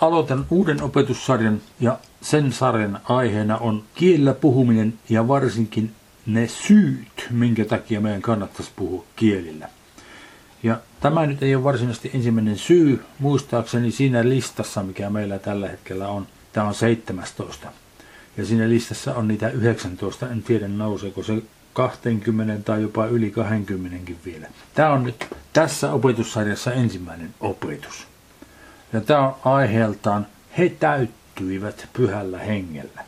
aloitan uuden opetussarjan ja sen sarjan aiheena on kielellä puhuminen ja varsinkin ne syyt, minkä takia meidän kannattaisi puhua kielillä. Ja tämä nyt ei ole varsinaisesti ensimmäinen syy, muistaakseni siinä listassa, mikä meillä tällä hetkellä on, tämä on 17. Ja siinä listassa on niitä 19, en tiedä nouseeko se 20 tai jopa yli 20 vielä. Tämä on nyt tässä opetussarjassa ensimmäinen opetus. Ja tämä on aiheeltaan He täyttyivät pyhällä hengellä.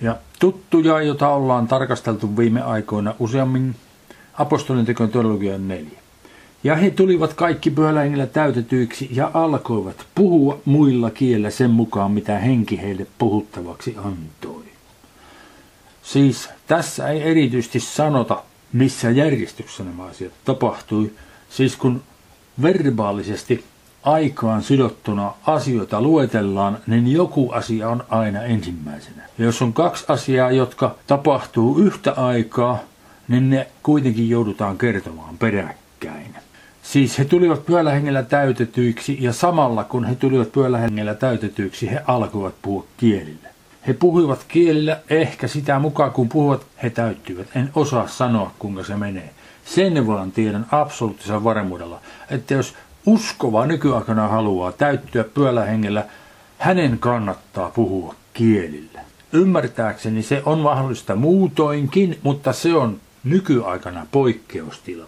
Ja tuttuja, jota ollaan tarkasteltu viime aikoina useammin, apostolin tekojen teologia 4. Ja he tulivat kaikki pyhällä hengellä täytetyiksi ja alkoivat puhua muilla kielillä sen mukaan, mitä henki heille puhuttavaksi antoi. Siis tässä ei erityisesti sanota, missä järjestyksessä nämä asiat tapahtui. Siis kun verbaalisesti aikaan sidottuna asioita luetellaan, niin joku asia on aina ensimmäisenä. Ja jos on kaksi asiaa, jotka tapahtuu yhtä aikaa, niin ne kuitenkin joudutaan kertomaan peräkkäin. Siis he tulivat pyöllä hengellä täytetyiksi ja samalla kun he tulivat pyöllä hengellä täytetyiksi, he alkoivat puhua kielillä. He puhuivat kielillä ehkä sitä mukaan, kun puhuvat, he täyttyivät. En osaa sanoa, kuinka se menee. Sen vaan tiedän absoluuttisella varmuudella, että jos uskova nykyaikana haluaa täyttyä pyöllä hengellä, hänen kannattaa puhua kielillä. Ymmärtääkseni se on mahdollista muutoinkin, mutta se on nykyaikana poikkeustila.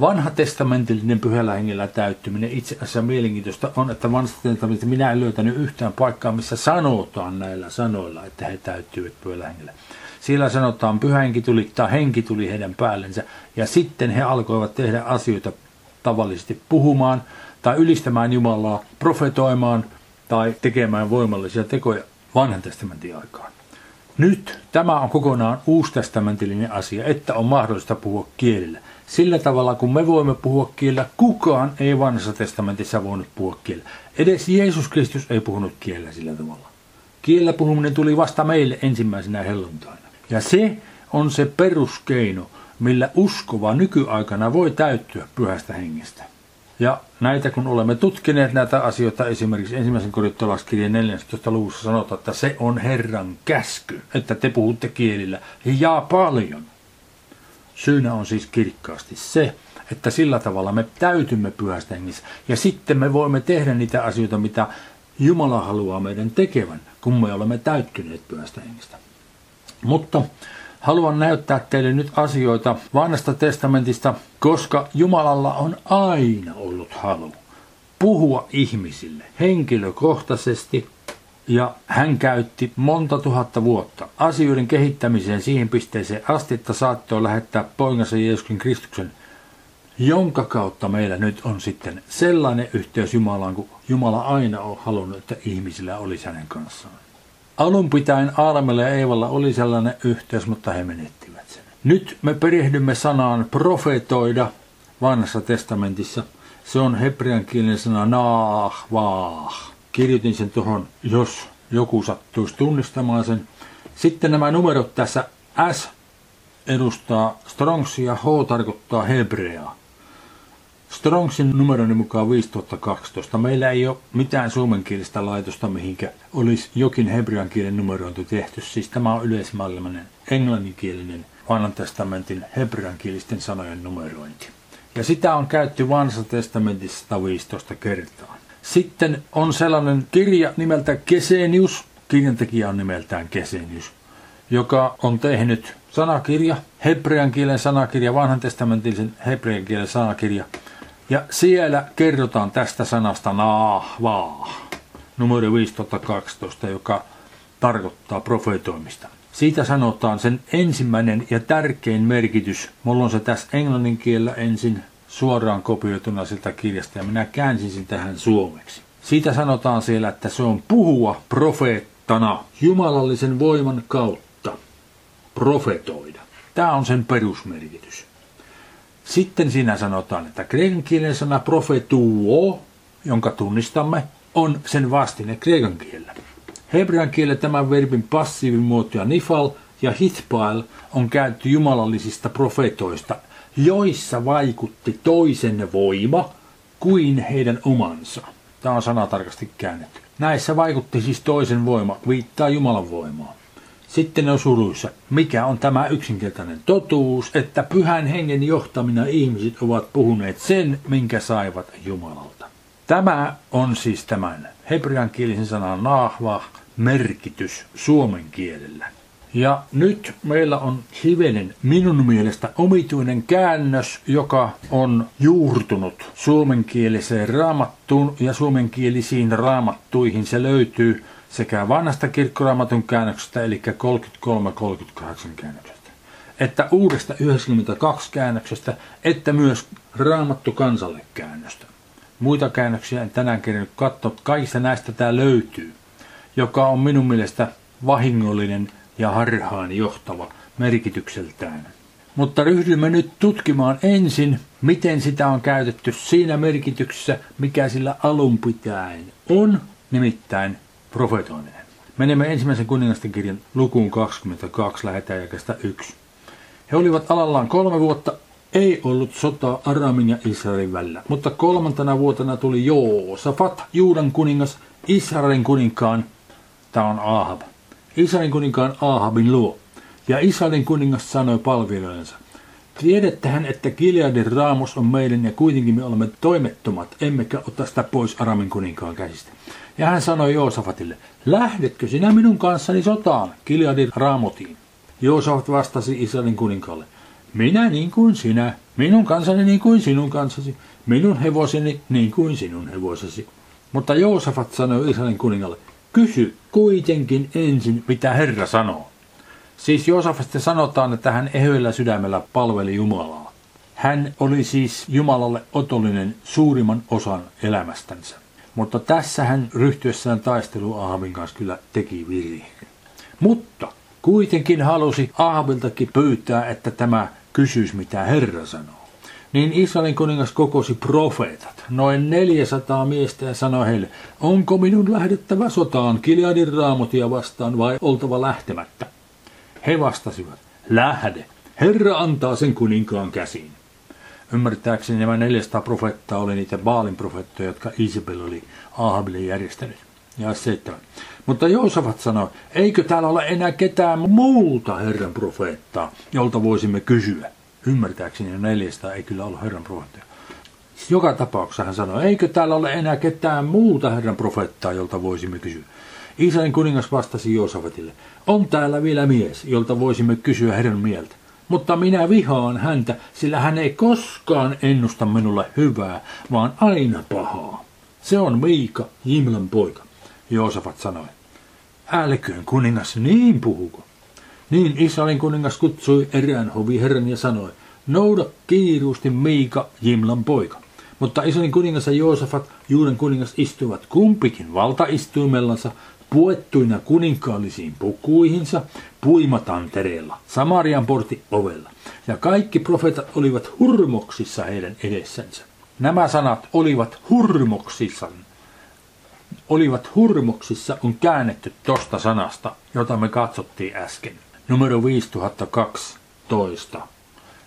Vanha testamentillinen pyhällä hengellä täyttyminen itse asiassa mielenkiintoista on, että vanhasta testamentista minä en löytänyt yhtään paikkaa, missä sanotaan näillä sanoilla, että he täyttyvät pyhällä hengellä. Siellä sanotaan, pyhä henki tuli tai henki tuli heidän päällensä ja sitten he alkoivat tehdä asioita tavallisesti puhumaan tai ylistämään Jumalaa, profetoimaan tai tekemään voimallisia tekoja vanhan testamentin aikaan. Nyt tämä on kokonaan uustestamentillinen asia, että on mahdollista puhua kielillä. Sillä tavalla, kun me voimme puhua kielellä, kukaan ei vanhassa testamentissa voinut puhua kielellä. Edes Jeesus Kristus ei puhunut kielellä sillä tavalla. Kielellä puhuminen tuli vasta meille ensimmäisenä helluntaina. Ja se on se peruskeino, millä uskova nykyaikana voi täyttyä pyhästä hengestä. Ja näitä kun olemme tutkineet näitä asioita, esimerkiksi ensimmäisen korintolaiskirjan 14. luvussa sanotaan, että se on Herran käsky, että te puhutte kielillä ja paljon. Syynä on siis kirkkaasti se, että sillä tavalla me täytymme pyhästä hengissä. Ja sitten me voimme tehdä niitä asioita, mitä Jumala haluaa meidän tekevän, kun me olemme täyttyneet pyhästä hengistä. Mutta haluan näyttää teille nyt asioita vanhasta testamentista, koska Jumalalla on aina ollut halu puhua ihmisille henkilökohtaisesti ja hän käytti monta tuhatta vuotta asioiden kehittämiseen siihen pisteeseen asti, että saattoi lähettää poikansa Jeesuksen Kristuksen, jonka kautta meillä nyt on sitten sellainen yhteys Jumalaan, kun Jumala aina on halunnut, että ihmisillä olisi hänen kanssaan. Alun pitäen Aadamilla ja Eivalla oli sellainen yhteys, mutta he menettivät sen. Nyt me perehdymme sanaan profetoida vanhassa testamentissa. Se on hebrean kielen sana naah, vaah. Kirjoitin sen tuohon, jos joku sattuisi tunnistamaan sen. Sitten nämä numerot tässä S edustaa Strongsia, H tarkoittaa hebreaa. Strongsin numeroni mukaan 5012. Meillä ei ole mitään suomenkielistä laitosta, mihinkä olisi jokin hebrean kielen numerointi tehty. Siis tämä on yleismaailmainen englanninkielinen vanhan testamentin hebreankielisten sanojen numerointi. Ja sitä on käytetty vanhassa testamentissa 115 kertaa. Sitten on sellainen kirja nimeltä Kesenius, kirjantekijä on nimeltään Kesenius, joka on tehnyt sanakirja, hebrean kielen sanakirja, vanhan testamentillisen hebrean kielen sanakirja, ja siellä kerrotaan tästä sanasta naahvaa, numero 5012, joka tarkoittaa profetoimista. Siitä sanotaan sen ensimmäinen ja tärkein merkitys. Mulla on se tässä englannin kielellä ensin suoraan kopioituna siltä kirjasta ja minä käänsin sen tähän suomeksi. Siitä sanotaan siellä, että se on puhua profeettana jumalallisen voiman kautta. Profetoida. Tämä on sen perusmerkitys. Sitten siinä sanotaan, että kreikan sana profetuo, jonka tunnistamme, on sen vastine kreikan kielellä. Hebrean kielellä tämän verbin passiivimuotoja nifal ja hitpail on käytetty jumalallisista profetoista, joissa vaikutti toisen voima kuin heidän omansa. Tämä on sanatarkasti käännetty. Näissä vaikutti siis toisen voima, viittaa Jumalan voimaa. Sitten on suruissa. Mikä on tämä yksinkertainen totuus, että pyhän hengen johtamina ihmiset ovat puhuneet sen, minkä saivat Jumalalta. Tämä on siis tämän hebreankielisen sanan nahva merkitys suomen kielellä. Ja nyt meillä on hivenen minun mielestä omituinen käännös, joka on juurtunut suomenkieliseen raamattuun ja suomenkielisiin raamattuihin. Se löytyy sekä vanhasta kirkkoraamatun käännöksestä, eli 33-38 käännöksestä, että uudesta 92 käännöksestä, että myös raamattu kansalle käännöstä. Muita käännöksiä en tänään kerännyt katsoa, kaikista näistä tämä löytyy, joka on minun mielestä vahingollinen ja harhaan johtava merkitykseltään. Mutta ryhdymme nyt tutkimaan ensin, miten sitä on käytetty siinä merkityksessä, mikä sillä alun pitäen on, nimittäin profetoiminen. Menemme ensimmäisen kuningasten kirjan lukuun 22, lähetään jakesta 1. He olivat alallaan kolme vuotta, ei ollut sotaa Aramin ja Israelin välillä, mutta kolmantena vuotena tuli Joosafat, Juudan kuningas, Israelin kuninkaan, tämä on Ahab, Israelin kuninkaan Ahabin luo. Ja Israelin kuningas sanoi palvelijoillensa, Tiedettehän, että Gileadin raamos on meidän ja kuitenkin me olemme toimettomat, emmekä ota sitä pois Aramin kuninkaan käsistä. Ja hän sanoi Joosafatille, lähdetkö sinä minun kanssani sotaan, Gileadin raamotiin? Joosafat vastasi Israelin kuninkaalle, minä niin kuin sinä, minun kansani niin kuin sinun kansasi, minun hevoseni niin kuin sinun hevosesi. Mutta Joosafat sanoi Israelin kuningalle, kysy kuitenkin ensin, mitä Herra sanoo. Siis Joosafasta sanotaan, että hän ehyellä sydämellä palveli Jumalaa. Hän oli siis Jumalalle otollinen suurimman osan elämästänsä. Mutta tässä hän ryhtyessään taistelu Ahabin kanssa kyllä teki virheen. Mutta kuitenkin halusi Ahabiltakin pyytää, että tämä kysyisi mitä Herra sanoo. Niin Israelin kuningas kokosi profeetat, noin 400 miestä ja sanoi heille, onko minun lähdettävä sotaan Kileadin raamotia vastaan vai oltava lähtemättä? He vastasivat, lähde, Herra antaa sen kuninkaan käsiin. Ymmärtääkseni nämä 400 profettaa oli niitä Baalin profettoja, jotka Isabel oli Ahabille järjestänyt. Ja seitsemän. Mutta Joosafat sanoi, eikö täällä ole enää ketään muuta Herran profeettaa, jolta voisimme kysyä. Ymmärtääkseni 400 ei kyllä ollut Herran profeettaa. Joka tapauksessa hän sanoi, eikö täällä ole enää ketään muuta Herran profeettaa, jolta voisimme kysyä. Israelin kuningas vastasi Joosafatille, on täällä vielä mies, jolta voisimme kysyä Herran mieltä. Mutta minä vihaan häntä, sillä hän ei koskaan ennusta minulle hyvää, vaan aina pahaa. Se on Miika, Jimlan poika, Joosafat sanoi. Älköön kuningas niin puhuko. Niin Israelin kuningas kutsui erään hoviherran ja sanoi, nouda kiiruusti Miika, Jimlan poika. Mutta Israelin kuningas ja Joosafat, Juuden kuningas, istuivat kumpikin valtaistuimellansa puettuina kuninkaallisiin pukuihinsa puimatantereella, Samarian porti ovella. Ja kaikki profeetat olivat hurmoksissa heidän edessänsä. Nämä sanat olivat hurmoksissa. Olivat hurmoksissa on käännetty tosta sanasta, jota me katsottiin äsken. Numero 5012.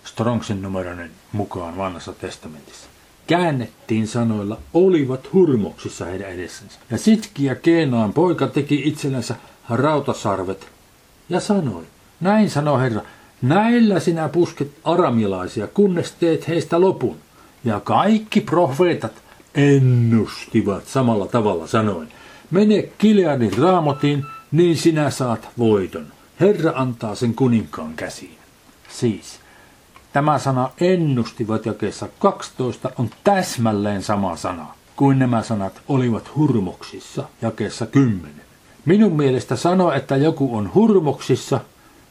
Strongsin numeroinen mukaan vanhassa testamentissa käännettiin sanoilla, olivat hurmoksissa heidän edessänsä. Ja Sitki ja Keenaan poika teki itsellensä rautasarvet ja sanoi, näin sanoi Herra, näillä sinä pusket aramilaisia, kunnes teet heistä lopun. Ja kaikki profeetat ennustivat samalla tavalla sanoen, mene Kileadin raamotiin, niin sinä saat voiton. Herra antaa sen kuninkaan käsiin. Siis, Tämä sana ennustivat jakeessa 12 on täsmälleen sama sana kuin nämä sanat olivat hurmoksissa jakeessa 10. Minun mielestä sanoa, että joku on hurmoksissa,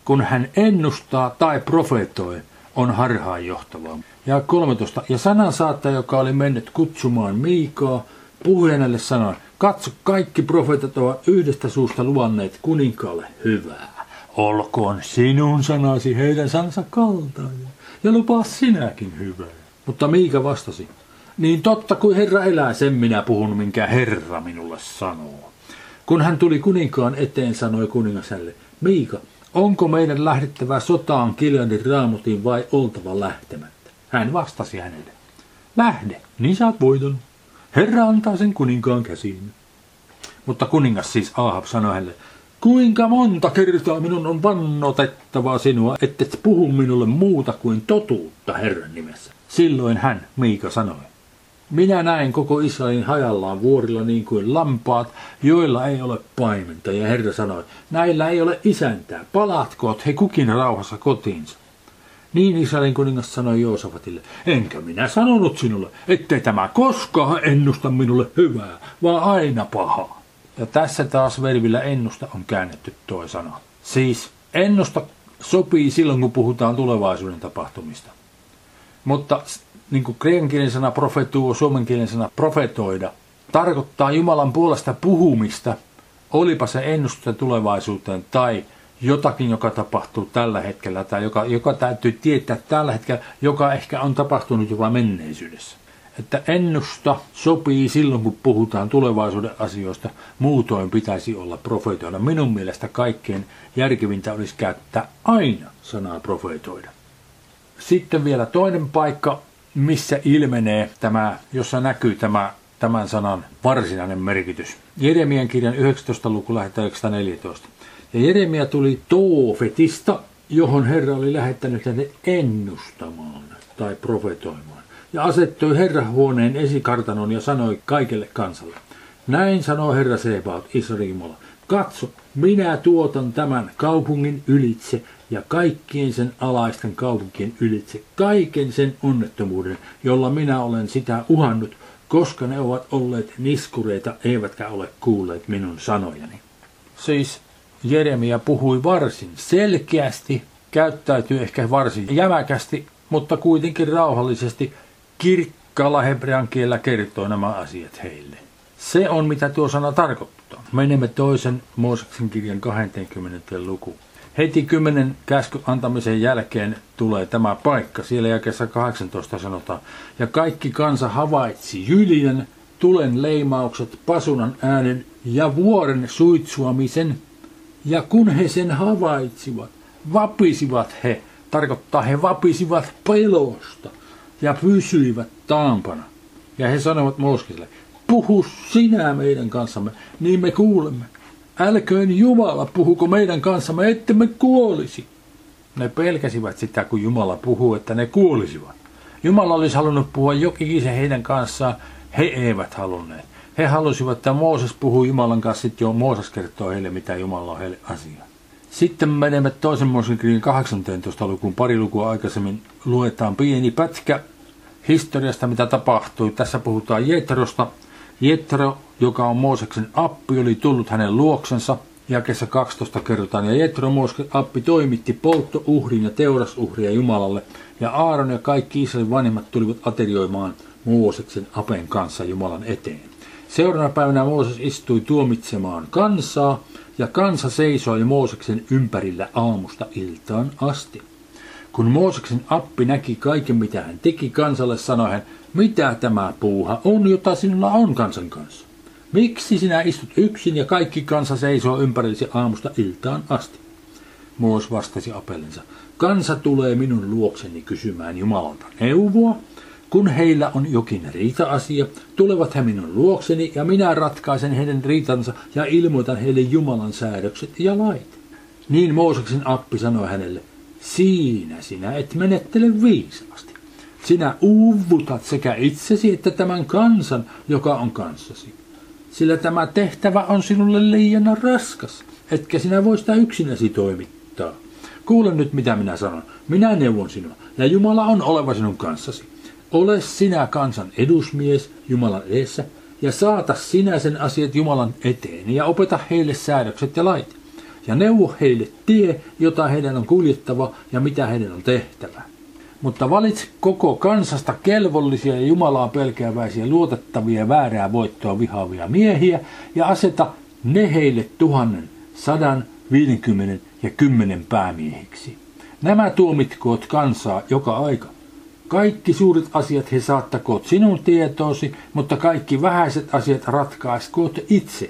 kun hän ennustaa tai profeetoi, on harhaanjohtavaa. Ja 13. Ja sanan saattaja, joka oli mennyt kutsumaan Miikaa, puhui hänelle sanoen, katso, kaikki profeetat ovat yhdestä suusta luvanneet kuninkaalle hyvää. Olkoon sinun sanasi heidän sanansa kaltainen ja lupaa sinäkin hyvää. Mutta Miika vastasi, niin totta kuin Herra elää, sen minä puhun, minkä Herra minulle sanoo. Kun hän tuli kuninkaan eteen, sanoi kuningas hänelle, Miika, onko meidän lähdettävä sotaan Kileadin raamutiin vai oltava lähtemättä? Hän vastasi hänelle, lähde, niin saat voiton. Herra antaa sen kuninkaan käsiin. Mutta kuningas siis Ahab sanoi hänelle, kuinka monta kertaa minun on vannotettava sinua, et puhu minulle muuta kuin totuutta Herran nimessä. Silloin hän, Miika, sanoi, minä näin koko Israelin hajallaan vuorilla niin kuin lampaat, joilla ei ole paimenta. Ja Herra sanoi, näillä ei ole isäntää, palatkoot he kukin rauhassa kotiinsa. Niin Israelin kuningas sanoi Joosafatille, enkä minä sanonut sinulle, ettei tämä koskaan ennusta minulle hyvää, vaan aina pahaa. Ja tässä taas vervillä ennusta on käännetty toi sana. Siis ennusta sopii silloin, kun puhutaan tulevaisuuden tapahtumista. Mutta niin kuin kreikan sana profetuu, suomen kielen sana profetoida, tarkoittaa Jumalan puolesta puhumista, olipa se ennuste tulevaisuuteen tai jotakin, joka tapahtuu tällä hetkellä tai joka, joka täytyy tietää tällä hetkellä, joka ehkä on tapahtunut jopa menneisyydessä. Että ennusta sopii silloin, kun puhutaan tulevaisuuden asioista, muutoin pitäisi olla profeetoida. Minun mielestä kaikkein järkevintä olisi käyttää aina sanaa profeetoida. Sitten vielä toinen paikka, missä ilmenee tämä, jossa näkyy tämä tämän sanan varsinainen merkitys. Jeremian kirjan 19. luku lähetään 914. Ja Jeremia tuli Toofetista, johon Herra oli lähettänyt hänet ennustamaan tai profetoimaan. Ja asettui Herrahuoneen esikartanon ja sanoi kaikelle kansalle. Näin sanoo Herra Sebaot, Israelimola. Katso, minä tuotan tämän kaupungin ylitse ja kaikkien sen alaisten kaupunkien ylitse kaiken sen onnettomuuden, jolla minä olen sitä uhannut, koska ne ovat olleet niskureita eivätkä ole kuulleet minun sanojani. Siis Jeremia puhui varsin selkeästi, käyttäytyi ehkä varsin jämäkästi, mutta kuitenkin rauhallisesti kirkkaalla hebrean kielellä kertoo nämä asiat heille. Se on mitä tuo sana tarkoittaa. Menemme toisen Mooseksen kirjan 20. lukuun. Heti kymmenen käsky antamisen jälkeen tulee tämä paikka. Siellä jälkeessä 18 sanotaan. Ja kaikki kansa havaitsi jyljen, tulen leimaukset, pasunan äänen ja vuoren suitsuamisen ja kun he sen havaitsivat, vapisivat he, tarkoittaa he vapisivat pelosta ja pysyivät taampana. Ja he sanovat Mooskelle, puhu sinä meidän kanssamme, niin me kuulemme. Älköön Jumala puhuko meidän kanssamme, että me kuolisi. Ne pelkäsivät sitä, kun Jumala puhuu, että ne kuolisivat. Jumala olisi halunnut puhua jokin heidän kanssaan, he eivät halunneet. He halusivat, että Mooses puhuu Jumalan kanssa, sitten jo Mooses kertoo heille, mitä Jumala on heille asiaa. Sitten menemme toisen Mooseksen kirjan 18. lukuun, pari lukua aikaisemmin luetaan pieni pätkä historiasta, mitä tapahtui. Tässä puhutaan Jetrosta. Jetro, joka on Mooseksen appi, oli tullut hänen luoksensa. Jakessa 12 kerrotaan. Ja Jetro Mooseksen appi toimitti polttouhrin ja teurasuhria Jumalalle. Ja Aaron ja kaikki Israelin vanhemmat tulivat aterioimaan Mooseksen apen kanssa Jumalan eteen. Seuraavana päivänä Mooses istui tuomitsemaan kansaa, ja kansa seisoi Mooseksen ympärillä aamusta iltaan asti. Kun Mooseksen appi näki kaiken, mitä hän teki kansalle, sanoi hän, mitä tämä puuha on, jota sinulla on kansan kanssa? Miksi sinä istut yksin ja kaikki kansa seisoo ympärillesi aamusta iltaan asti? Moos vastasi apellensa, kansa tulee minun luokseni kysymään Jumalalta neuvoa, kun heillä on jokin riita-asia, tulevat he minun luokseni ja minä ratkaisen heidän riitansa ja ilmoitan heille Jumalan säädökset ja lait. Niin Mooseksen appi sanoi hänelle, siinä sinä et menettele viisaasti. Sinä uuvutat sekä itsesi että tämän kansan, joka on kanssasi. Sillä tämä tehtävä on sinulle liian raskas, etkä sinä voi sitä yksinäsi toimittaa. Kuule nyt, mitä minä sanon. Minä neuvon sinua, ja Jumala on oleva sinun kanssasi. Ole sinä kansan edusmies Jumalan edessä ja saata sinä sen asiat Jumalan eteen ja opeta heille säädökset ja lait. Ja neuvo heille tie, jota heidän on kuljettava ja mitä heidän on tehtävä. Mutta valitse koko kansasta kelvollisia ja Jumalaa pelkääväisiä, luotettavia väärää voittoa vihaavia miehiä ja aseta ne heille tuhannen, sadan, viidenkymmenen ja kymmenen päämiehiksi. Nämä tuomitkoot kansaa joka aika kaikki suuret asiat he saattakoot sinun tietoosi, mutta kaikki vähäiset asiat ratkaiskoot itse.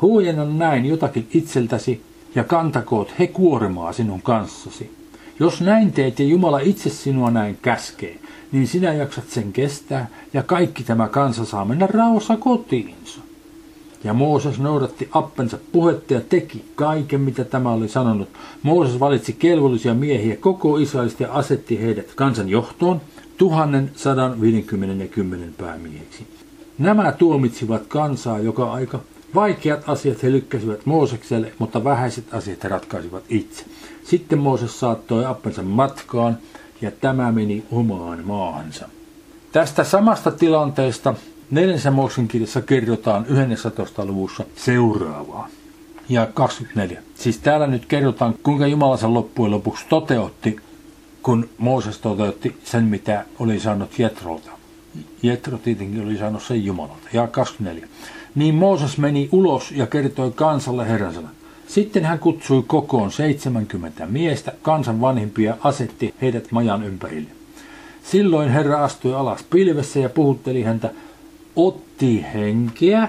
Huojenna näin jotakin itseltäsi ja kantakoot he kuoremaa sinun kanssasi. Jos näin teet ja Jumala itse sinua näin käskee, niin sinä jaksat sen kestää ja kaikki tämä kansa saa mennä rauhassa kotiinsa. Ja Mooses noudatti appensa puhetta ja teki kaiken, mitä tämä oli sanonut. Mooses valitsi kelvollisia miehiä koko Israelista ja asetti heidät kansan johtoon tuhannen sadan viidenkymmenen ja kymmenen päämieheksi. Nämä tuomitsivat kansaa joka aika. Vaikeat asiat he lykkäsivät Moosekselle, mutta vähäiset asiat he ratkaisivat itse. Sitten Mooses saattoi appensa matkaan ja tämä meni omaan maahansa. Tästä samasta tilanteesta neljännessä Mooseksen kirjassa kerrotaan 11. luvussa seuraavaa. Ja 24. Siis täällä nyt kerrotaan, kuinka Jumala sen loppujen lopuksi toteutti, kun Mooses toteutti sen, mitä oli saanut Jetrolta. Jetro tietenkin oli saanut sen Jumalalta. Ja 24. Niin Mooses meni ulos ja kertoi kansalle Herran sanan. Sitten hän kutsui kokoon 70 miestä, kansan vanhimpia, asetti heidät majan ympärille. Silloin Herra astui alas pilvessä ja puhutteli häntä, otti henkeä,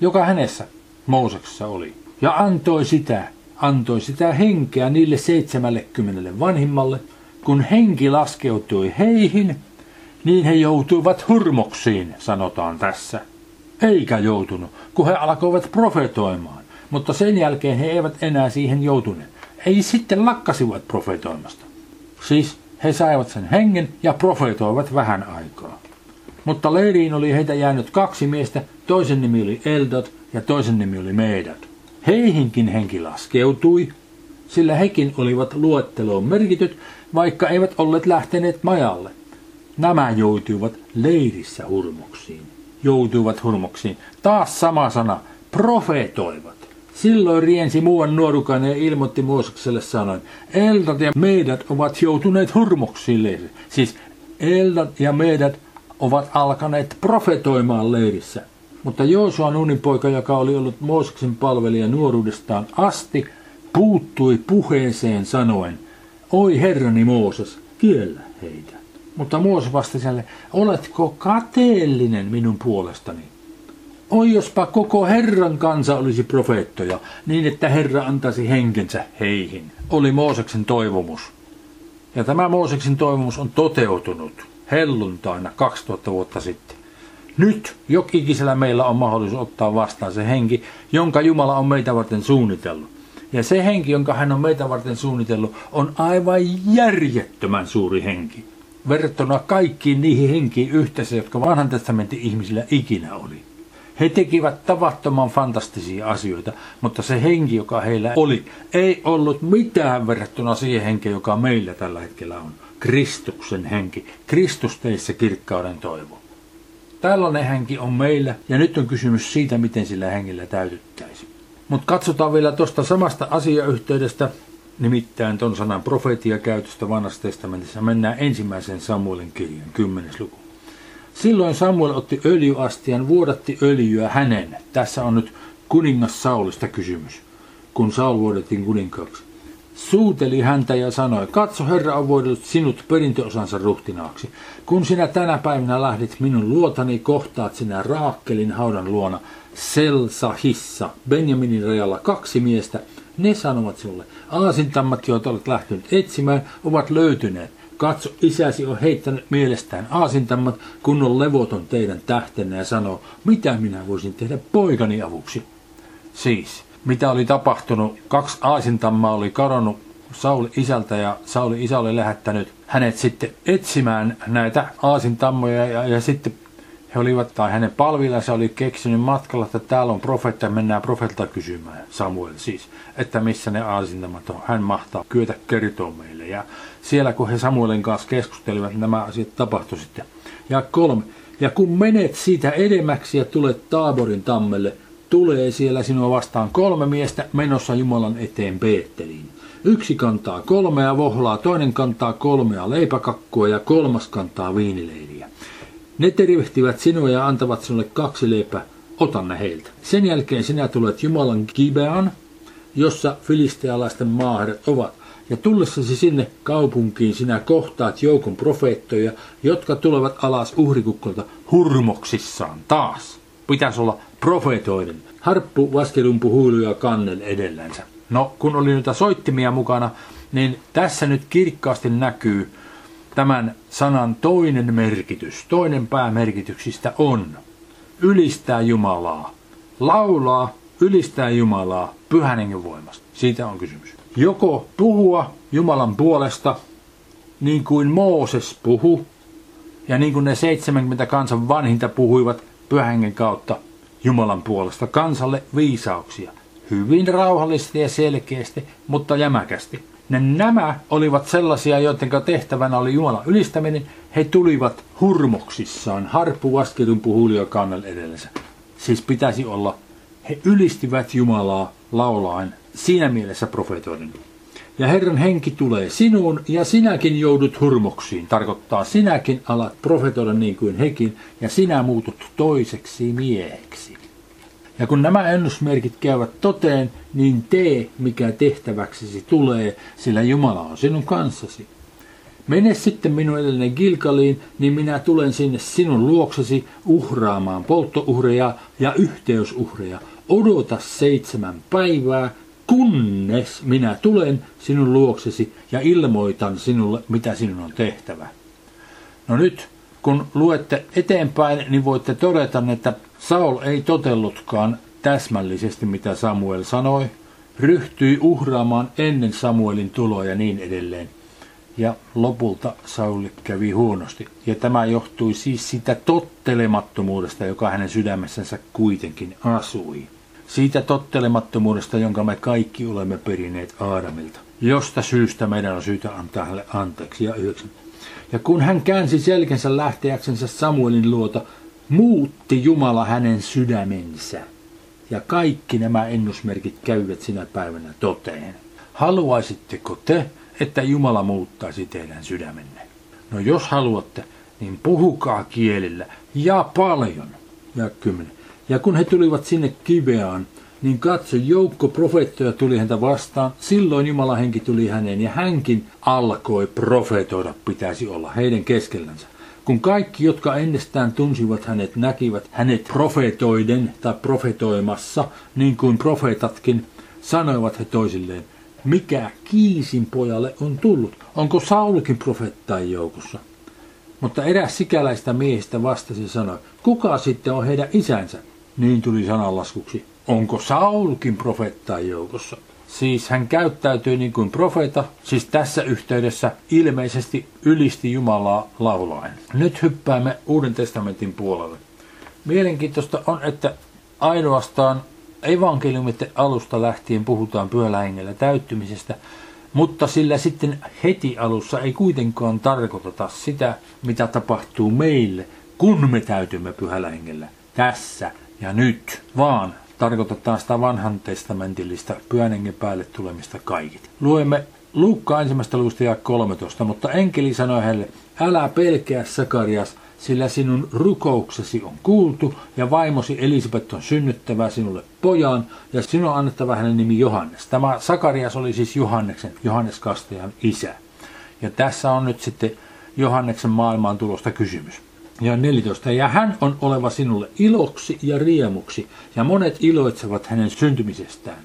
joka hänessä Mooseksessa oli, ja antoi sitä, antoi sitä henkeä niille 70 vanhimmalle. Kun henki laskeutui heihin, niin he joutuivat hurmoksiin, sanotaan tässä. Eikä joutunut, kun he alkoivat profetoimaan. Mutta sen jälkeen he eivät enää siihen joutuneet. Ei sitten lakkasivat profetoimasta. Siis he saivat sen hengen ja profetoivat vähän aikaa. Mutta leiriin oli heitä jäänyt kaksi miestä, toisen nimi oli Eldot ja toisen nimi oli Meidad. Heihinkin henki laskeutui, sillä hekin olivat luetteloon merkityt, vaikka eivät olleet lähteneet majalle. Nämä joutuivat leirissä hurmoksiin. Joutuivat hurmoksiin. Taas sama sana, profetoivat. Silloin riensi muuan nuorukainen ja ilmoitti Moosekselle sanoen, Eldat ja meidät ovat joutuneet hurmoksiin Siis Eldat ja meidät ovat alkaneet profetoimaan leirissä. Mutta Joosua poika, joka oli ollut Mooseksen palvelija nuoruudestaan asti, puuttui puheeseen sanoen, Oi herrani Mooses, kiellä heitä. Mutta Mooses vastasi hänelle, oletko kateellinen minun puolestani? Oi jospa koko Herran kansa olisi profeettoja, niin että Herra antaisi henkensä heihin, oli Mooseksen toivomus. Ja tämä Mooseksen toivomus on toteutunut helluntaina 2000 vuotta sitten. Nyt jokikisellä meillä on mahdollisuus ottaa vastaan se henki, jonka Jumala on meitä varten suunnitellut. Ja se henki, jonka hän on meitä varten suunnitellut, on aivan järjettömän suuri henki. Verrattuna kaikkiin niihin henkiin yhteensä, jotka vanhan testamentin ihmisillä ikinä oli. He tekivät tavattoman fantastisia asioita, mutta se henki, joka heillä oli, ei ollut mitään verrattuna siihen henkeen, joka meillä tällä hetkellä on. Kristuksen henki. Kristus teissä kirkkauden toivo. Tällainen henki on meillä ja nyt on kysymys siitä, miten sillä hengellä täytyttäisi. Mutta katsotaan vielä tuosta samasta asiayhteydestä, nimittäin ton sanan profeetia käytöstä vanhassa testamentissa. Mennään ensimmäisen Samuelin kirjan, kymmenes luku. Silloin Samuel otti öljyastian, vuodatti öljyä hänen. Tässä on nyt kuningas Saulista kysymys, kun Saul vuodettiin kuninkaaksi. Suuteli häntä ja sanoi, katso Herra on vuodellut sinut perintöosansa ruhtinaaksi. Kun sinä tänä päivänä lähdit minun luotani, kohtaat sinä Raakkelin haudan luona Selsahissa, Benjaminin rajalla kaksi miestä. Ne sanovat sinulle, aasintammat, joita olet lähtenyt etsimään, ovat löytyneet. Katso, isäsi on heittänyt mielestään aasintammat, kun on levoton teidän tähtenne ja sanoo, mitä minä voisin tehdä poikani avuksi. Siis, mitä oli tapahtunut, kaksi aasintammaa oli kadonnut Sauli isältä ja Sauli isä oli lähettänyt hänet sitten etsimään näitä aasintammoja ja, ja sitten he olivat, tai hänen palvilansa oli keksinyt matkalla, että täällä on profeetta mennään profeelta kysymään, Samuel siis, että missä ne aasintamat on. Hän mahtaa kyetä kertoa meille. Ja siellä kun he Samuelin kanssa keskustelivat, nämä asiat tapahtui sitten. Ja kolme. Ja kun menet siitä edemmäksi ja tulet Taaborin tammelle, tulee siellä sinua vastaan kolme miestä menossa Jumalan eteen Beetteliin. Yksi kantaa kolmea vohlaa, toinen kantaa kolmea leipäkakkua ja kolmas kantaa viinileiriä. Ne tervehtivät sinua ja antavat sinulle kaksi leipää, ota ne heiltä. Sen jälkeen sinä tulet Jumalan Gibean, jossa filistealaisten maaherrat ovat. Ja tullessasi sinne kaupunkiin sinä kohtaat joukon profeettoja, jotka tulevat alas uhrikukkolta hurmoksissaan taas. Pitäisi olla profeetoiden. Harppu, vaskelumpu, huilu ja kannel edellänsä. No, kun oli noita soittimia mukana, niin tässä nyt kirkkaasti näkyy tämän sanan toinen merkitys. Toinen päämerkityksistä on ylistää Jumalaa, laulaa, ylistää Jumalaa pyhän hengen voimasta. Siitä on kysymys. Joko puhua Jumalan puolesta, niin kuin Mooses puhu, ja niin kuin ne 70 kansan vanhinta puhuivat pyhän hengen kautta Jumalan puolesta kansalle viisauksia. Hyvin rauhallisesti ja selkeästi, mutta jämäkästi. Ne nämä olivat sellaisia, joiden tehtävänä oli Jumalan ylistäminen. He tulivat hurmoksissaan, harppu asketun puhulio kannel edellensä. Siis pitäisi olla, he ylistivät Jumalaa laulaen, siinä mielessä profetoiden. Ja Herran henki tulee sinuun, ja sinäkin joudut hurmoksiin. Tarkoittaa, sinäkin alat profetoida niin kuin hekin, ja sinä muutut toiseksi mieheksi. Ja kun nämä ennusmerkit käyvät toteen, niin tee, mikä tehtäväksesi tulee, sillä Jumala on sinun kanssasi. Mene sitten minun edellinen Gilgaliin, niin minä tulen sinne sinun luoksesi uhraamaan polttouhreja ja yhteysuhreja. Odota seitsemän päivää, kunnes minä tulen sinun luoksesi ja ilmoitan sinulle, mitä sinun on tehtävä. No nyt, kun luette eteenpäin, niin voitte todeta, että Saul ei totellutkaan täsmällisesti, mitä Samuel sanoi, ryhtyi uhraamaan ennen Samuelin tuloa ja niin edelleen. Ja lopulta Sauli kävi huonosti. Ja tämä johtui siis sitä tottelemattomuudesta, joka hänen sydämessänsä kuitenkin asui. Siitä tottelemattomuudesta, jonka me kaikki olemme perineet Aadamilta. Josta syystä meidän on syytä antaa hänelle anteeksi. Ja. Ja kun hän käänsi selkensä lähteäksensä Samuelin luota, muutti Jumala hänen sydämensä. Ja kaikki nämä ennusmerkit käyvät sinä päivänä toteen. Haluaisitteko te, että Jumala muuttaisi teidän sydämenne? No jos haluatte, niin puhukaa kielillä ja paljon. Ja kymmenen. Ja kun he tulivat sinne Kibeaan, niin katso, joukko profeettoja tuli häntä vastaan. Silloin Jumalan henki tuli häneen ja hänkin alkoi profetoida, pitäisi olla heidän keskellänsä. Kun kaikki, jotka ennestään tunsivat hänet, näkivät hänet profetoiden tai profetoimassa, niin kuin profeetatkin, sanoivat he toisilleen, mikä Kiisin pojalle on tullut? Onko Saulukin profeettain joukossa? Mutta eräs sikäläistä miehistä vastasi ja sanoi, kuka sitten on heidän isänsä? Niin tuli sananlaskuksi, onko Saulkin profeettain joukossa? Siis hän käyttäytyi niin kuin profeeta, siis tässä yhteydessä ilmeisesti ylisti Jumalaa laulaen. Nyt hyppäämme Uuden testamentin puolelle. Mielenkiintoista on, että ainoastaan evankeliumitten alusta lähtien puhutaan pyhällä hengellä täyttymisestä, mutta sillä sitten heti alussa ei kuitenkaan tarkoiteta sitä, mitä tapahtuu meille, kun me täytymme pyhällä hengellä tässä ja nyt, vaan tarkoitetaan sitä vanhan testamentillista pyhän päälle tulemista kaikit. Luemme Luukka ensimmäistä luvusta ja 13, mutta enkeli sanoi hänelle, älä pelkää Sakarias, sillä sinun rukouksesi on kuultu, ja vaimosi Elisabeth on synnyttävä sinulle pojan, ja sinun on annettava hänen nimi Johannes. Tämä Sakarias oli siis Johanneksen, Johannes Kastajan isä. Ja tässä on nyt sitten Johanneksen maailmaan tulosta kysymys. Ja 14. Ja hän on oleva sinulle iloksi ja riemuksi, ja monet iloitsevat hänen syntymisestään.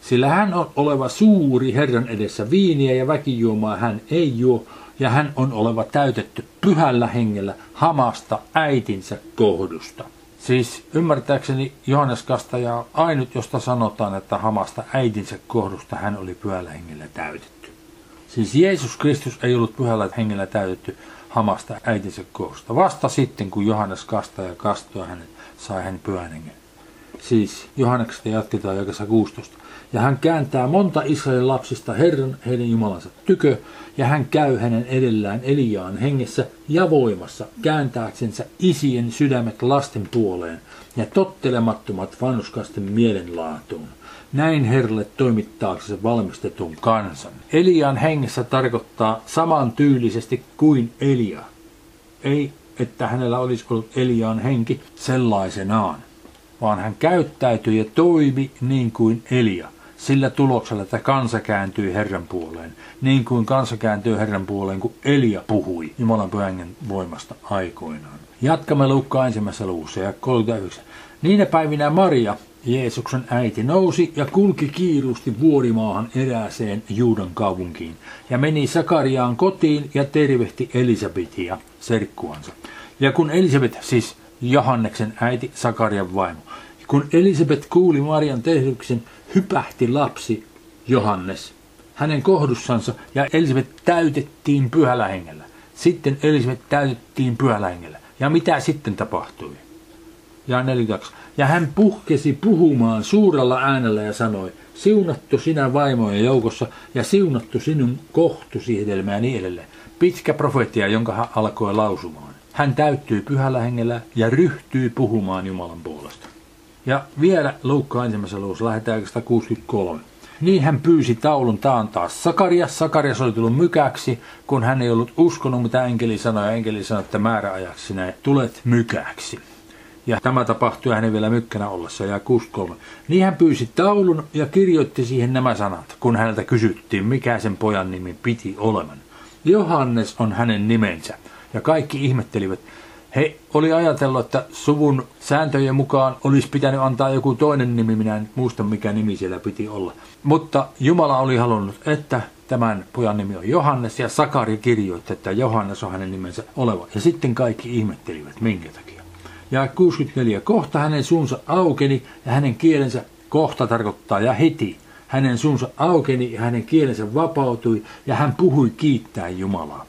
Sillä hän on oleva suuri Herran edessä viiniä ja väkijuomaa hän ei juo, ja hän on oleva täytetty pyhällä hengellä hamasta äitinsä kohdusta. Siis ymmärtääkseni Johannes Kastaja on ainut, josta sanotaan, että hamasta äitinsä kohdusta hän oli pyhällä hengellä täytetty. Siis Jeesus Kristus ei ollut pyhällä hengellä täytetty, hamasta äitinsä koosta. Vasta sitten, kun Johannes ja kastoi hänet, sai hän pyhän hengen. Siis Johanneksesta jatketaan jakassa 16. Ja hän kääntää monta Israelin lapsista Herran heidän Jumalansa tykö, ja hän käy hänen edellään Eliaan hengessä ja voimassa, kääntääksensä isien sydämet lasten puoleen ja tottelemattomat vanhuskasten mielenlaatuun näin Herralle toimittaakseen valmistetun kansan. Elian hengessä tarkoittaa saman tyylisesti kuin Elia. Ei, että hänellä olisi ollut Elian henki sellaisenaan, vaan hän käyttäytyi ja toimi niin kuin Elia. Sillä tuloksella, että kansa kääntyi Herran puoleen, niin kuin kansa kääntyi Herran puoleen, kun Elia puhui Jumalan pyhän voimasta aikoinaan. Jatkamme Luukkaa ensimmäisessä luvussa ja 39. Niinä päivinä Maria, Jeesuksen äiti nousi ja kulki kiirusti vuorimaahan erääseen Juudan kaupunkiin ja meni Sakariaan kotiin ja tervehti Elisabetia, serkkuansa. Ja kun Elisabet, siis Johanneksen äiti, Sakarian vaimo, Kun Elisabeth kuuli Marian tehdyksen, hypähti lapsi Johannes hänen kohdussansa ja Elisabeth täytettiin pyhällä hengellä. Sitten Elisabeth täytettiin pyhällä hengellä. Ja mitä sitten tapahtui? Ja 42. Ja hän puhkesi puhumaan suurella äänellä ja sanoi, siunattu sinä vaimojen joukossa ja siunattu sinun kohtusi hedelmä ja niin edelleen. Pitkä profetia, jonka hän alkoi lausumaan. Hän täyttyi pyhällä hengellä ja ryhtyi puhumaan Jumalan puolesta. Ja vielä Luukkaan ensimmäisessä luvussa lähdetään 163. Niin hän pyysi taulun taantaa Sakarias. Sakarias oli tullut mykäksi, kun hän ei ollut uskonut, mitä enkeli sanoi. Ja enkeli sanoi, että määräajaksi sinä tulet mykäksi. Ja tämä tapahtui hänen vielä mykkänä ollessa, ja 63. Niin hän pyysi taulun ja kirjoitti siihen nämä sanat, kun häneltä kysyttiin, mikä sen pojan nimi piti olevan. Johannes on hänen nimensä. Ja kaikki ihmettelivät, he oli ajatellut, että suvun sääntöjen mukaan olisi pitänyt antaa joku toinen nimi, minä en muista mikä nimi siellä piti olla. Mutta Jumala oli halunnut, että tämän pojan nimi on Johannes ja Sakari kirjoitti, että Johannes on hänen nimensä oleva. Ja sitten kaikki ihmettelivät, minkä takia. Ja 64. Kohta hänen suunsa aukeni ja hänen kielensä kohta tarkoittaa ja heti. Hänen suunsa aukeni ja hänen kielensä vapautui ja hän puhui kiittää Jumalaa.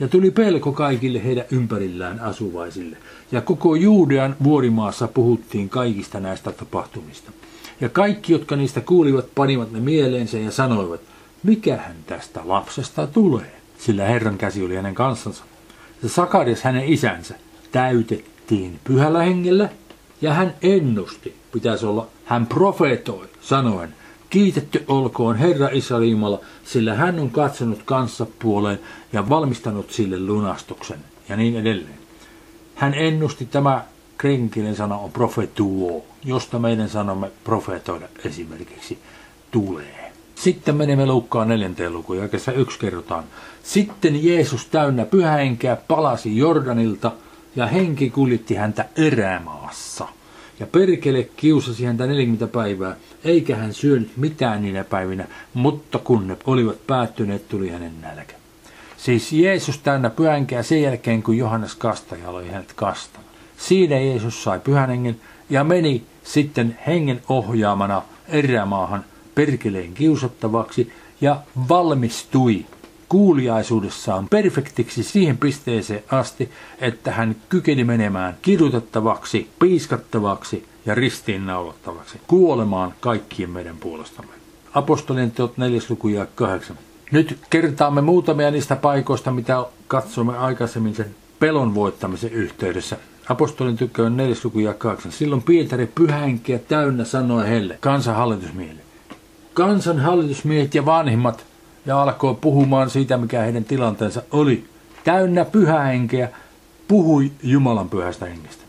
Ja tuli pelko kaikille heidän ympärillään asuvaisille. Ja koko Juudean vuorimaassa puhuttiin kaikista näistä tapahtumista. Ja kaikki, jotka niistä kuulivat, panivat ne mieleensä ja sanoivat, mikähän tästä lapsesta tulee, sillä Herran käsi oli hänen kanssansa. Ja Sakarias hänen isänsä täytettiin pyhällä hengellä ja hän ennusti, pitäisi olla, hän profetoi, sanoen, Kiitetty olkoon Herra Israel Jumala, sillä hän on katsonut puoleen ja valmistanut sille lunastuksen ja niin edelleen. Hän ennusti tämä kreikinkinen sana on profetuo, josta meidän sanomme profetoida esimerkiksi tulee. Sitten menemme Luukkaan neljänteen lukuun, ja yksi kerrotaan. Sitten Jeesus täynnä pyhähenkeä palasi Jordanilta, ja henki kuljetti häntä erämaassa. Ja perkele kiusasi häntä 40 päivää, eikä hän syönyt mitään niinä päivinä, mutta kun ne olivat päättyneet, tuli hänen nälkä. Siis Jeesus täynnä pyhänkeä sen jälkeen, kun Johannes Kastaja oli hänet kastanut. Siinä Jeesus sai pyhän hengen ja meni sitten hengen ohjaamana erämaahan perkeleen kiusattavaksi ja valmistui kuuliaisuudessaan perfektiksi siihen pisteeseen asti, että hän kykeni menemään kidutettavaksi, piiskattavaksi ja ristiinnaulottavaksi, kuolemaan kaikkien meidän puolestamme. Apostolien teot 4. luku ja 8. Nyt kertaamme muutamia niistä paikoista, mitä katsomme aikaisemmin sen pelon voittamisen yhteydessä. Apostolin tykköön 4. luku ja 8. Silloin Pietari pyhänkiä täynnä sanoi heille, kansan hallitusmiehille. Kansan hallitusmiehet ja vanhimmat ja alkoi puhumaan siitä, mikä heidän tilanteensa oli. Täynnä pyhähenkeä puhui Jumalan pyhästä hengestä.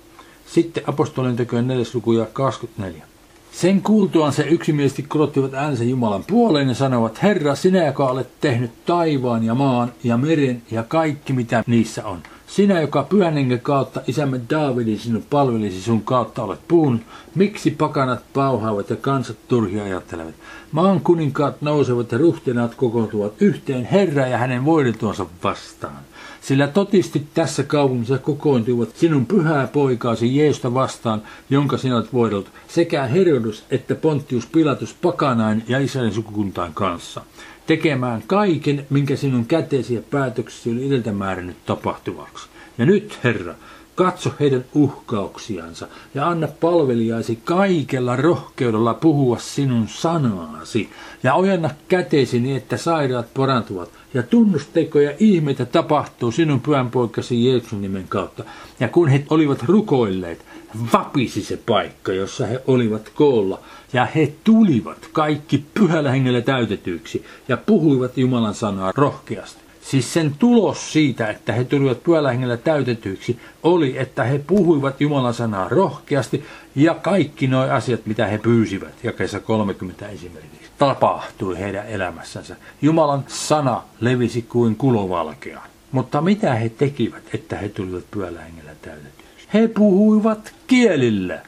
Sitten apostolien tekojen 4. luku ja 24. Sen kuultuaan se yksimielisesti korottivat äänensä Jumalan puoleen ja sanovat, Herra, sinä, joka olet tehnyt taivaan ja maan ja meren ja kaikki, mitä niissä on. Sinä, joka pyhän kautta isämme Daavidin sinun palvelisi sun kautta olet puhunut, miksi pakanat pauhaavat ja kansat turhia ajattelevat? Maan kuninkaat nousevat ja ruhtinaat kokoontuvat yhteen Herra ja hänen voideltuansa vastaan. Sillä totisti tässä kaupungissa kokoontuivat sinun pyhää poikaasi Jeesusta vastaan, jonka sinä olet voideltu, sekä Herodus että Pontius Pilatus pakanain ja Israelin sukukuntaan kanssa, tekemään kaiken, minkä sinun käteesi ja päätöksesi oli edeltä määrännyt tapahtuvaksi. Ja nyt, Herra, Katso heidän uhkauksiansa ja anna palvelijaisi kaikella rohkeudella puhua sinun sanaasi ja ojenna käteesi niin, että sairaat parantuvat ja tunnustekoja ihmeitä tapahtuu sinun pyhänpoikasi Jeesuksen nimen kautta. Ja kun he olivat rukoilleet, vapisi se paikka, jossa he olivat koolla ja he tulivat kaikki pyhällä hengellä täytetyiksi ja puhuivat Jumalan sanaa rohkeasti. Siis sen tulos siitä, että he tulivat pyölähengellä täytetyiksi, oli, että he puhuivat Jumalan sanaa rohkeasti ja kaikki nuo asiat, mitä he pyysivät, jakeessa 30 esimerkiksi, tapahtui heidän elämässänsä. Jumalan sana levisi kuin kulovalkea. Mutta mitä he tekivät, että he tulivat pyölähengellä täytetyiksi? He puhuivat kielillä.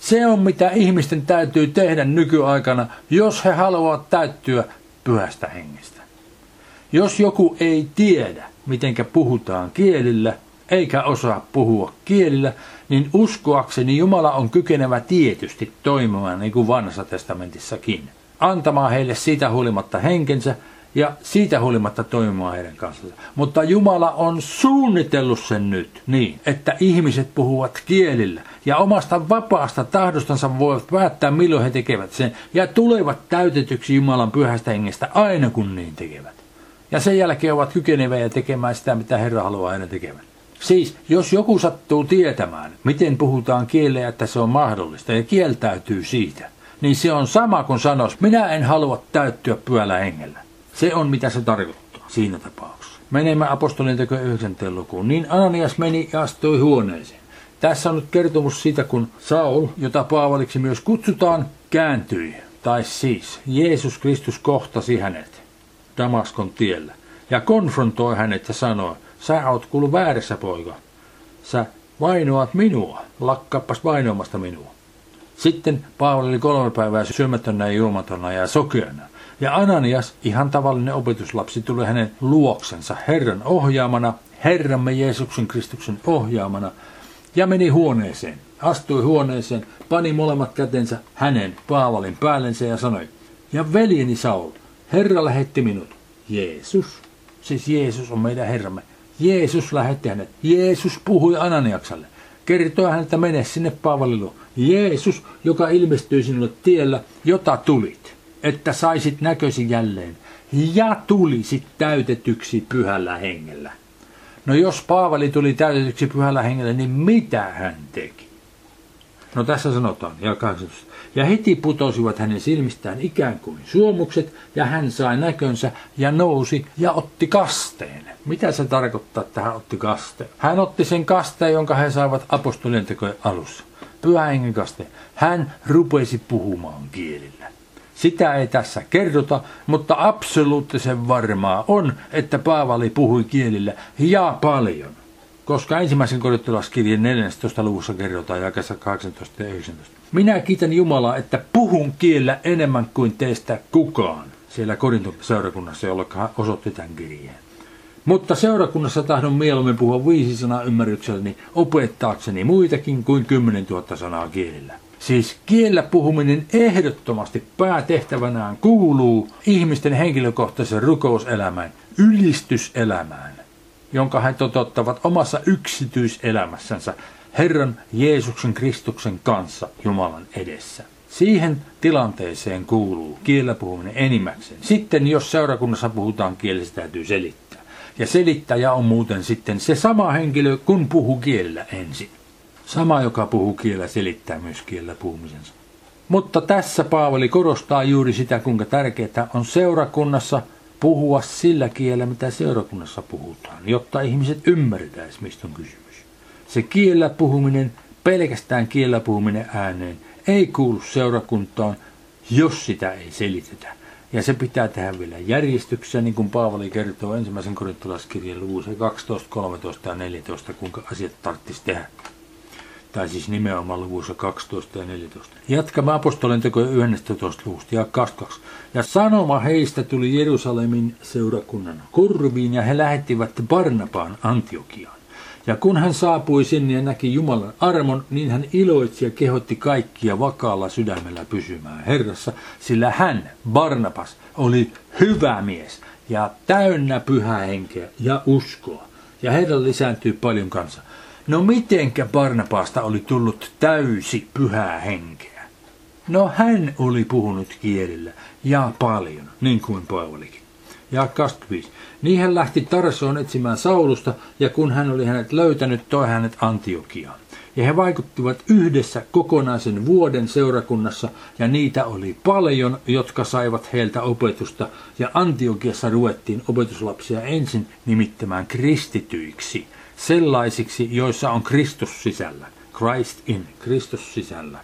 Se on mitä ihmisten täytyy tehdä nykyaikana, jos he haluavat täyttyä pyhästä hengestä. Jos joku ei tiedä, miten puhutaan kielillä, eikä osaa puhua kielillä, niin uskoakseni Jumala on kykenevä tietysti toimimaan niin kuin vanhassa testamentissakin. Antamaan heille siitä huolimatta henkensä ja siitä huolimatta toimimaan heidän kanssaan. Mutta Jumala on suunnitellut sen nyt niin, että ihmiset puhuvat kielillä ja omasta vapaasta tahdostansa voivat päättää milloin he tekevät sen ja tulevat täytetyksi Jumalan pyhästä hengestä aina kun niin tekevät. Ja sen jälkeen ovat kykeneviä tekemään sitä, mitä Herra haluaa aina tekemään. Siis, jos joku sattuu tietämään, miten puhutaan kieleä, että se on mahdollista ja kieltäytyy siitä, niin se on sama kuin sanoisi, minä en halua täyttyä pyöllä hengellä. Se on mitä se tarkoittaa siinä tapauksessa. Menemme apostolien teko 9. lukuun. Niin Ananias meni ja astui huoneeseen. Tässä on nyt kertomus siitä, kun Saul, jota Paavaliksi myös kutsutaan, kääntyi. Tai siis Jeesus Kristus kohtasi hänet Damaskon tiellä ja konfrontoi hänet ja sanoi, sä oot kuullut väärässä poika. Sä vainoat minua, lakkappas vainoamasta minua. Sitten Paavali oli kolme päivää syömätönä ja juomatona ja sokeana. Ja Ananias, ihan tavallinen opetuslapsi, tuli hänen luoksensa Herran ohjaamana, Herramme Jeesuksen Kristuksen ohjaamana, ja meni huoneeseen. Astui huoneeseen, pani molemmat kätensä hänen Paavalin päällensä ja sanoi, ja veljeni Saul, Herra lähetti minut. Jeesus, siis Jeesus on meidän Herramme. Jeesus lähetti hänet. Jeesus puhui Ananiaksalle. Kertoi häneltä mene sinne Paavalille. Jeesus, joka ilmestyi sinulle tiellä, jota tulit että saisit näkösi jälleen ja tulisit täytetyksi pyhällä hengellä. No jos Paavali tuli täytetyksi pyhällä hengellä, niin mitä hän teki? No tässä sanotaan, ja 18. Ja heti putosivat hänen silmistään ikään kuin suomukset, ja hän sai näkönsä ja nousi ja otti kasteen. Mitä se tarkoittaa, että hän otti kasteen? Hän otti sen kasteen, jonka he saivat apostolien tekojen alussa. Pyhä hengen kasteen. Hän rupesi puhumaan kielillä. Sitä ei tässä kerrota, mutta absoluuttisen varmaa on, että Paavali puhui kielillä ja paljon. Koska ensimmäisen korintolaskirjan 14. luvussa kerrotaan jakassa 18 ja 19. Minä kiitän Jumalaa, että puhun kielellä enemmän kuin teistä kukaan siellä Korinton seurakunnassa, jolle osoitti tämän kirjeen. Mutta seurakunnassa tahdon mieluummin puhua viisi sanaa ymmärrykselläni opettaakseni muitakin kuin 10 000 sanaa kielillä. Siis kiellä puhuminen ehdottomasti päätehtävänään kuuluu ihmisten henkilökohtaisen rukouselämään, ylistyselämään, jonka he toteuttavat omassa yksityiselämässänsä Herran Jeesuksen Kristuksen kanssa Jumalan edessä. Siihen tilanteeseen kuuluu kiellä puhuminen enimmäkseen. Sitten jos seurakunnassa puhutaan kielessä, täytyy selittää. Ja selittäjä on muuten sitten se sama henkilö, kun puhuu kielellä ensin. Sama, joka puhuu kielellä, selittää myös kielellä puhumisensa. Mutta tässä Paavali korostaa juuri sitä, kuinka tärkeää on seurakunnassa puhua sillä kielellä, mitä seurakunnassa puhutaan, jotta ihmiset ymmärtäisivät, mistä on kysymys. Se kielellä puhuminen, pelkästään kielellä puhuminen ääneen, ei kuulu seurakuntaan, jos sitä ei selitetä. Ja se pitää tehdä vielä järjestyksessä, niin kuin Paavali kertoo ensimmäisen korintolaiskirjan luvussa 12, 13 ja 14, kuinka asiat tarvitsisi tehdä tai siis nimenomaan luvussa 12 ja 14. Jatkamme apostolien tekojen 11 luvusta ja 22. Ja sanoma heistä tuli Jerusalemin seurakunnan korviin ja he lähettivät Barnabaan Antiokiaan. Ja kun hän saapui sinne ja näki Jumalan armon, niin hän iloitsi ja kehotti kaikkia vakaalla sydämellä pysymään Herrassa, sillä hän, Barnabas, oli hyvä mies ja täynnä pyhää henkeä ja uskoa. Ja heidän lisääntyi paljon kanssa. No mitenkä Barnabasta oli tullut täysi pyhää henkeä? No hän oli puhunut kielillä ja paljon, niin kuin Paavalikin. Ja 25. Niin hän lähti Tarsoon etsimään Saulusta, ja kun hän oli hänet löytänyt, toi hänet Antiokiaan. Ja he vaikuttivat yhdessä kokonaisen vuoden seurakunnassa, ja niitä oli paljon, jotka saivat heiltä opetusta, ja Antiokiassa ruvettiin opetuslapsia ensin nimittämään kristityiksi – sellaisiksi, joissa on Kristus sisällä. Christ in, Kristus sisällä.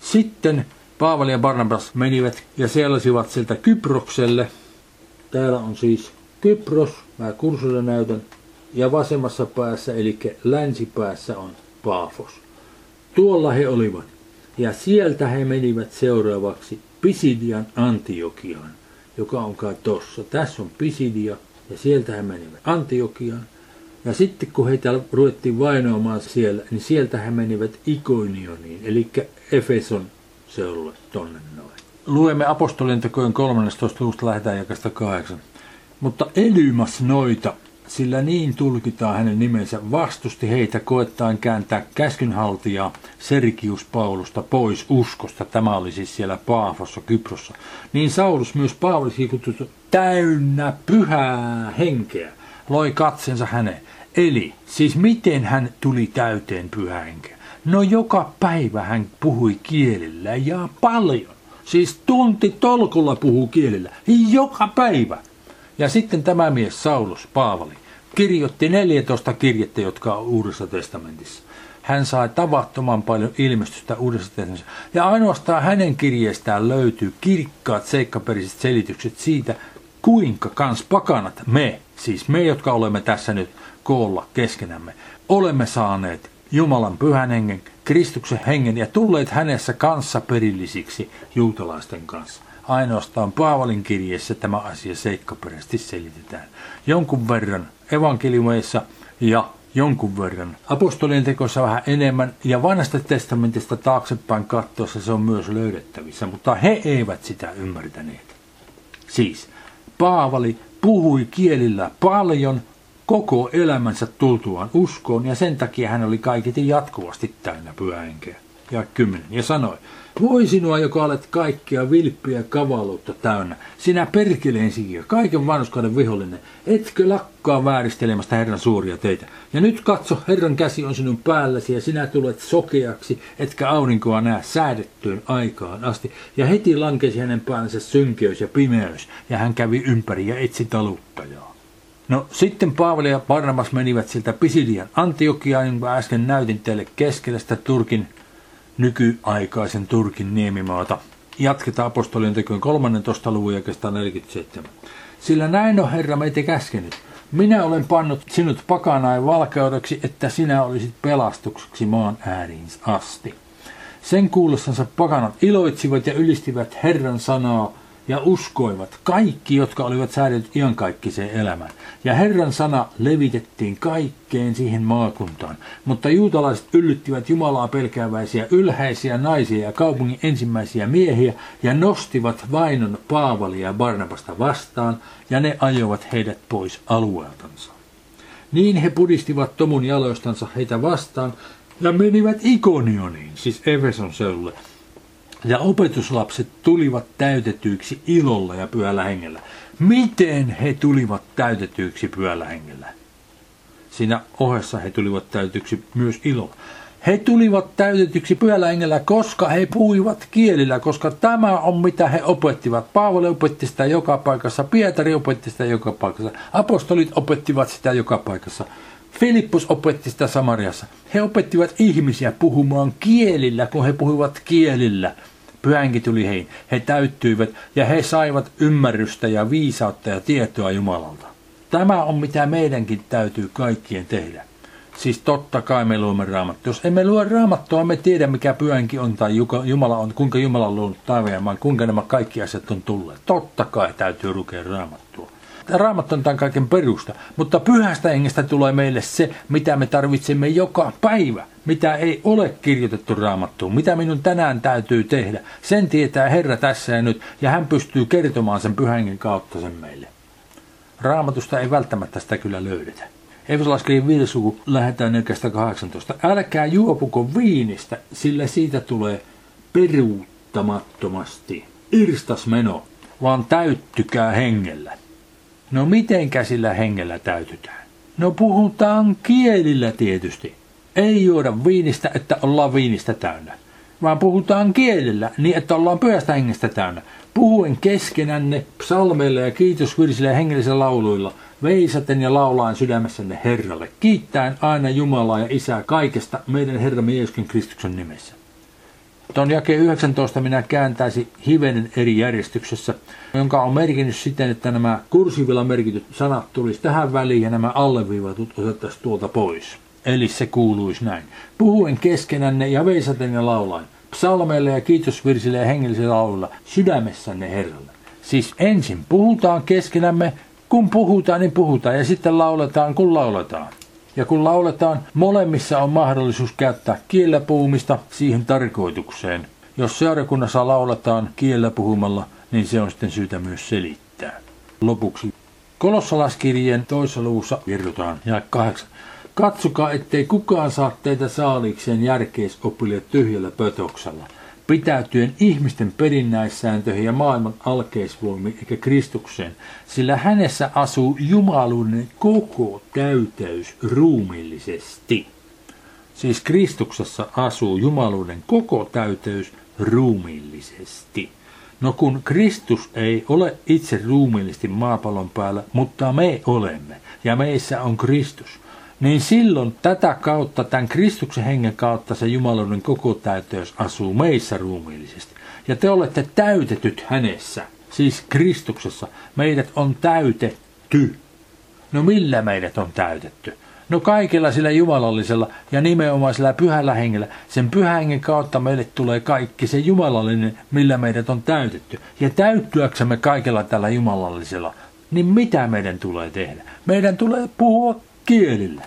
Sitten Paavali ja Barnabas menivät ja sellaisivat sieltä Kyprokselle. Täällä on siis Kypros, mä kursulla näytän, ja vasemmassa päässä, eli länsipäässä on Paafos. Tuolla he olivat, ja sieltä he menivät seuraavaksi Pisidian Antiokiaan, joka on kai tossa. Tässä on Pisidia, ja sieltä he menivät Antiokiaan, Ja sitten kun heitä ruvettiin vainoamaan siellä, niin sieltä he menivät Ikonioniin, eli Efeson seudulle tonne noin. Luemme apostolien tekojen 13. luvusta lähdetään jakasta kahdeksan. Mutta Elymas noita, sillä niin tulkitaan hänen nimensä, vastusti heitä koettaen kääntää käskynhaltijaa Sergius Paulusta pois uskosta. Tämä oli siis siellä Paafossa, Kyprossa. Niin Saulus myös Paavalikin kutsuttu täynnä pyhää henkeä, loi katsensa häneen. Eli siis miten hän tuli täyteen pyhää henkeä? No joka päivä hän puhui kielillä ja paljon. Siis tunti tolkulla puhuu kielillä. Joka päivä. Ja sitten tämä mies Saulus, Paavali, kirjoitti 14 kirjettä, jotka on Uudessa testamentissa. Hän sai tavattoman paljon ilmestystä Uudessa testamentissa. Ja ainoastaan hänen kirjeestään löytyy kirkkaat seikkaperiset selitykset siitä, kuinka kans pakanat me, siis me, jotka olemme tässä nyt koolla keskenämme, olemme saaneet Jumalan pyhän hengen, Kristuksen hengen ja tulleet hänessä kanssa perillisiksi juutalaisten kanssa. Ainoastaan Paavalin kirjeessä tämä asia seikkaperäisesti selitetään. Jonkun verran evankeliumeissa ja jonkun verran apostolien tekossa vähän enemmän ja vanhasta testamentista taaksepäin katsoessa se on myös löydettävissä, mutta he eivät sitä ymmärtäneet. Siis Paavali puhui kielillä paljon koko elämänsä tultuaan uskoon ja sen takia hän oli kaiketi jatkuvasti täynnä pyhähenkeä. Ja kymmenen. Ja sanoi, voi sinua, joka olet kaikkia vilppiä kavaluutta täynnä, sinä perkeleen sikiö, kaiken vanhuskauden vihollinen, etkö lakkaa vääristelemästä Herran suuria teitä. Ja nyt katso, Herran käsi on sinun päälläsi ja sinä tulet sokeaksi, etkä aurinkoa näe säädettyyn aikaan asti. Ja heti lankesi hänen päällänsä synkeys ja pimeys, ja hän kävi ympäri ja etsi taluttajaa. No sitten Paavali ja Barnabas menivät siltä Pisidian Antiokiaan, jonka äsken näytin teille keskellä sitä Turkin nykyaikaisen Turkin niemimaata. Jatketaan apostolien tekojen 13. luvun jakesta 47. Sillä näin on Herra meitä käskenyt. Minä olen pannut sinut pakanain valkeudeksi, että sinä olisit pelastukseksi maan ääriin asti. Sen kuullessansa pakanat iloitsivat ja ylistivät Herran sanaa ja uskoivat kaikki, jotka olivat säädellyt iankaikkiseen elämään. Ja Herran sana levitettiin kaikkeen siihen maakuntaan. Mutta juutalaiset yllyttivät Jumalaa pelkääväisiä ylhäisiä naisia ja kaupungin ensimmäisiä miehiä ja nostivat vainon Paavalia ja Barnabasta vastaan ja ne ajoivat heidät pois alueeltansa. Niin he pudistivat Tomun jaloistansa heitä vastaan ja menivät Ikonioniin, siis Efeson seudulle, ja opetuslapset tulivat täytetyiksi ilolla ja pyhällä hengellä. Miten he tulivat täytetyiksi pyhällä hengellä? Siinä ohessa he tulivat täytetyksi myös ilolla. He tulivat täytetyksi pyhällä hengellä, koska he puhuivat kielillä, koska tämä on mitä he opettivat. Paavali opetti sitä joka paikassa, Pietari opetti sitä joka paikassa, apostolit opettivat sitä joka paikassa. Filippus opetti sitä Samariassa. He opettivat ihmisiä puhumaan kielillä, kun he puhuivat kielillä. Pyhänki tuli heihin. He täyttyivät ja he saivat ymmärrystä ja viisautta ja tietoa Jumalalta. Tämä on mitä meidänkin täytyy kaikkien tehdä. Siis totta kai me luomme raamattua. Jos emme lue raamattua, me tiedä mikä pyhänki on tai Jumala on, kuinka Jumala on luonut taivaan kuinka nämä kaikki asiat on tulleet. Totta kai täytyy lukea raamattua. Raamattu on tämän kaiken perusta, mutta pyhästä hengestä tulee meille se, mitä me tarvitsemme joka päivä, mitä ei ole kirjoitettu raamattuun, mitä minun tänään täytyy tehdä. Sen tietää Herra tässä ja nyt, ja hän pystyy kertomaan sen pyhän kautta sen meille. Raamatusta ei välttämättä sitä kyllä löydetä. Efesolaiskirjan viides luku lähetään 18. Älkää juopuko viinistä, sillä siitä tulee peruuttamattomasti irstasmeno, vaan täyttykää hengellä. No miten sillä hengellä täytytään? No puhutaan kielillä tietysti. Ei juoda viinistä, että ollaan viinistä täynnä, vaan puhutaan kielillä niin, että ollaan pyhästä hengestä täynnä. Puhuen keskenänne psalmeilla ja kiitosvirsillä ja hengellisillä lauluilla, veisaten ja laulaen sydämessänne Herralle, kiittäen aina Jumalaa ja Isää kaikesta meidän Herramme Jeesuksen Kristuksen nimessä. Tuon jakeen 19 minä kääntäisin hivenen eri järjestyksessä, jonka on merkinnyt siten, että nämä kursivilla merkityt sanat tulisi tähän väliin ja nämä alleviivatut otettaisiin tuolta pois. Eli se kuuluisi näin. Puhuen keskenänne ja veisaten ja laulain, psalmeille ja kiitosvirsille ja hengellisillä lauluilla, sydämessänne Herralle. Siis ensin puhutaan keskenämme, kun puhutaan, niin puhutaan, ja sitten lauletaan, kun lauletaan. Ja kun lauletaan, molemmissa on mahdollisuus käyttää kiellä puhumista siihen tarkoitukseen. Jos seurakunnassa lauletaan kiellä puhumalla, niin se on sitten syytä myös selittää. Lopuksi Kolossalaskirjeen toisessa luvussa kirjoitetaan ja kahdeksan. Katsokaa, ettei kukaan saa teitä saaliikseen järkeisopille tyhjällä pötoksella, pitäytyen ihmisten perinnäissääntöihin ja maailman alkeisvoimiin eikä Kristukseen, sillä hänessä asuu jumaluuden koko täyteys ruumillisesti. Siis Kristuksessa asuu jumaluuden koko täyteys ruumillisesti. No kun Kristus ei ole itse ruumiillisesti maapallon päällä, mutta me olemme, ja meissä on Kristus, niin silloin tätä kautta, tämän Kristuksen hengen kautta se Jumaluuden koko täyteys asuu meissä ruumiillisesti. Ja te olette täytetyt hänessä, siis Kristuksessa. Meidät on täytetty. No millä meidät on täytetty? No kaikilla sillä jumalallisella ja nimenomaan sillä pyhällä hengellä. Sen pyhän hengen kautta meille tulee kaikki se jumalallinen, millä meidät on täytetty. Ja täyttyäksemme kaikella tällä jumalallisella, niin mitä meidän tulee tehdä? Meidän tulee puhua kielillä.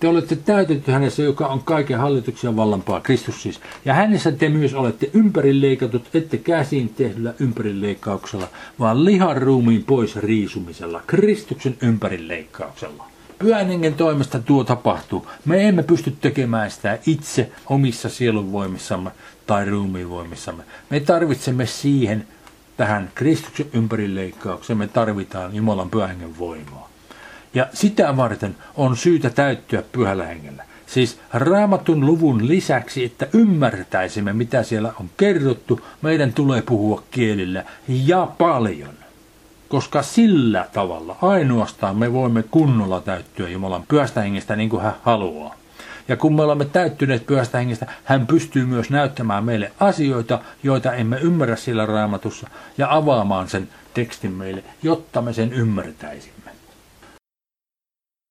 Te olette täytetty hänessä, joka on kaiken hallituksen vallanpaa, Kristus siis. Ja hänessä te myös olette ympärileikatut, ette käsin tehdyllä ympärileikkauksella, vaan lihan ruumiin pois riisumisella, Kristuksen ympärileikkauksella. Pyhän hengen toimesta tuo tapahtuu. Me emme pysty tekemään sitä itse omissa sielunvoimissamme tai ruumiinvoimissamme. Me tarvitsemme siihen, tähän Kristuksen ympärileikkaukseen, me tarvitaan Jumalan pyhän hengen voimaa. Ja sitä varten on syytä täyttyä pyhällä hengellä. Siis raamatun luvun lisäksi, että ymmärtäisimme mitä siellä on kerrottu, meidän tulee puhua kielillä ja paljon. Koska sillä tavalla ainoastaan me voimme kunnolla täyttyä Jumalan pyhästä hengestä niin kuin hän haluaa. Ja kun me olemme täyttyneet pyhästä hengestä, hän pystyy myös näyttämään meille asioita, joita emme ymmärrä sillä raamatussa, ja avaamaan sen tekstin meille, jotta me sen ymmärtäisimme.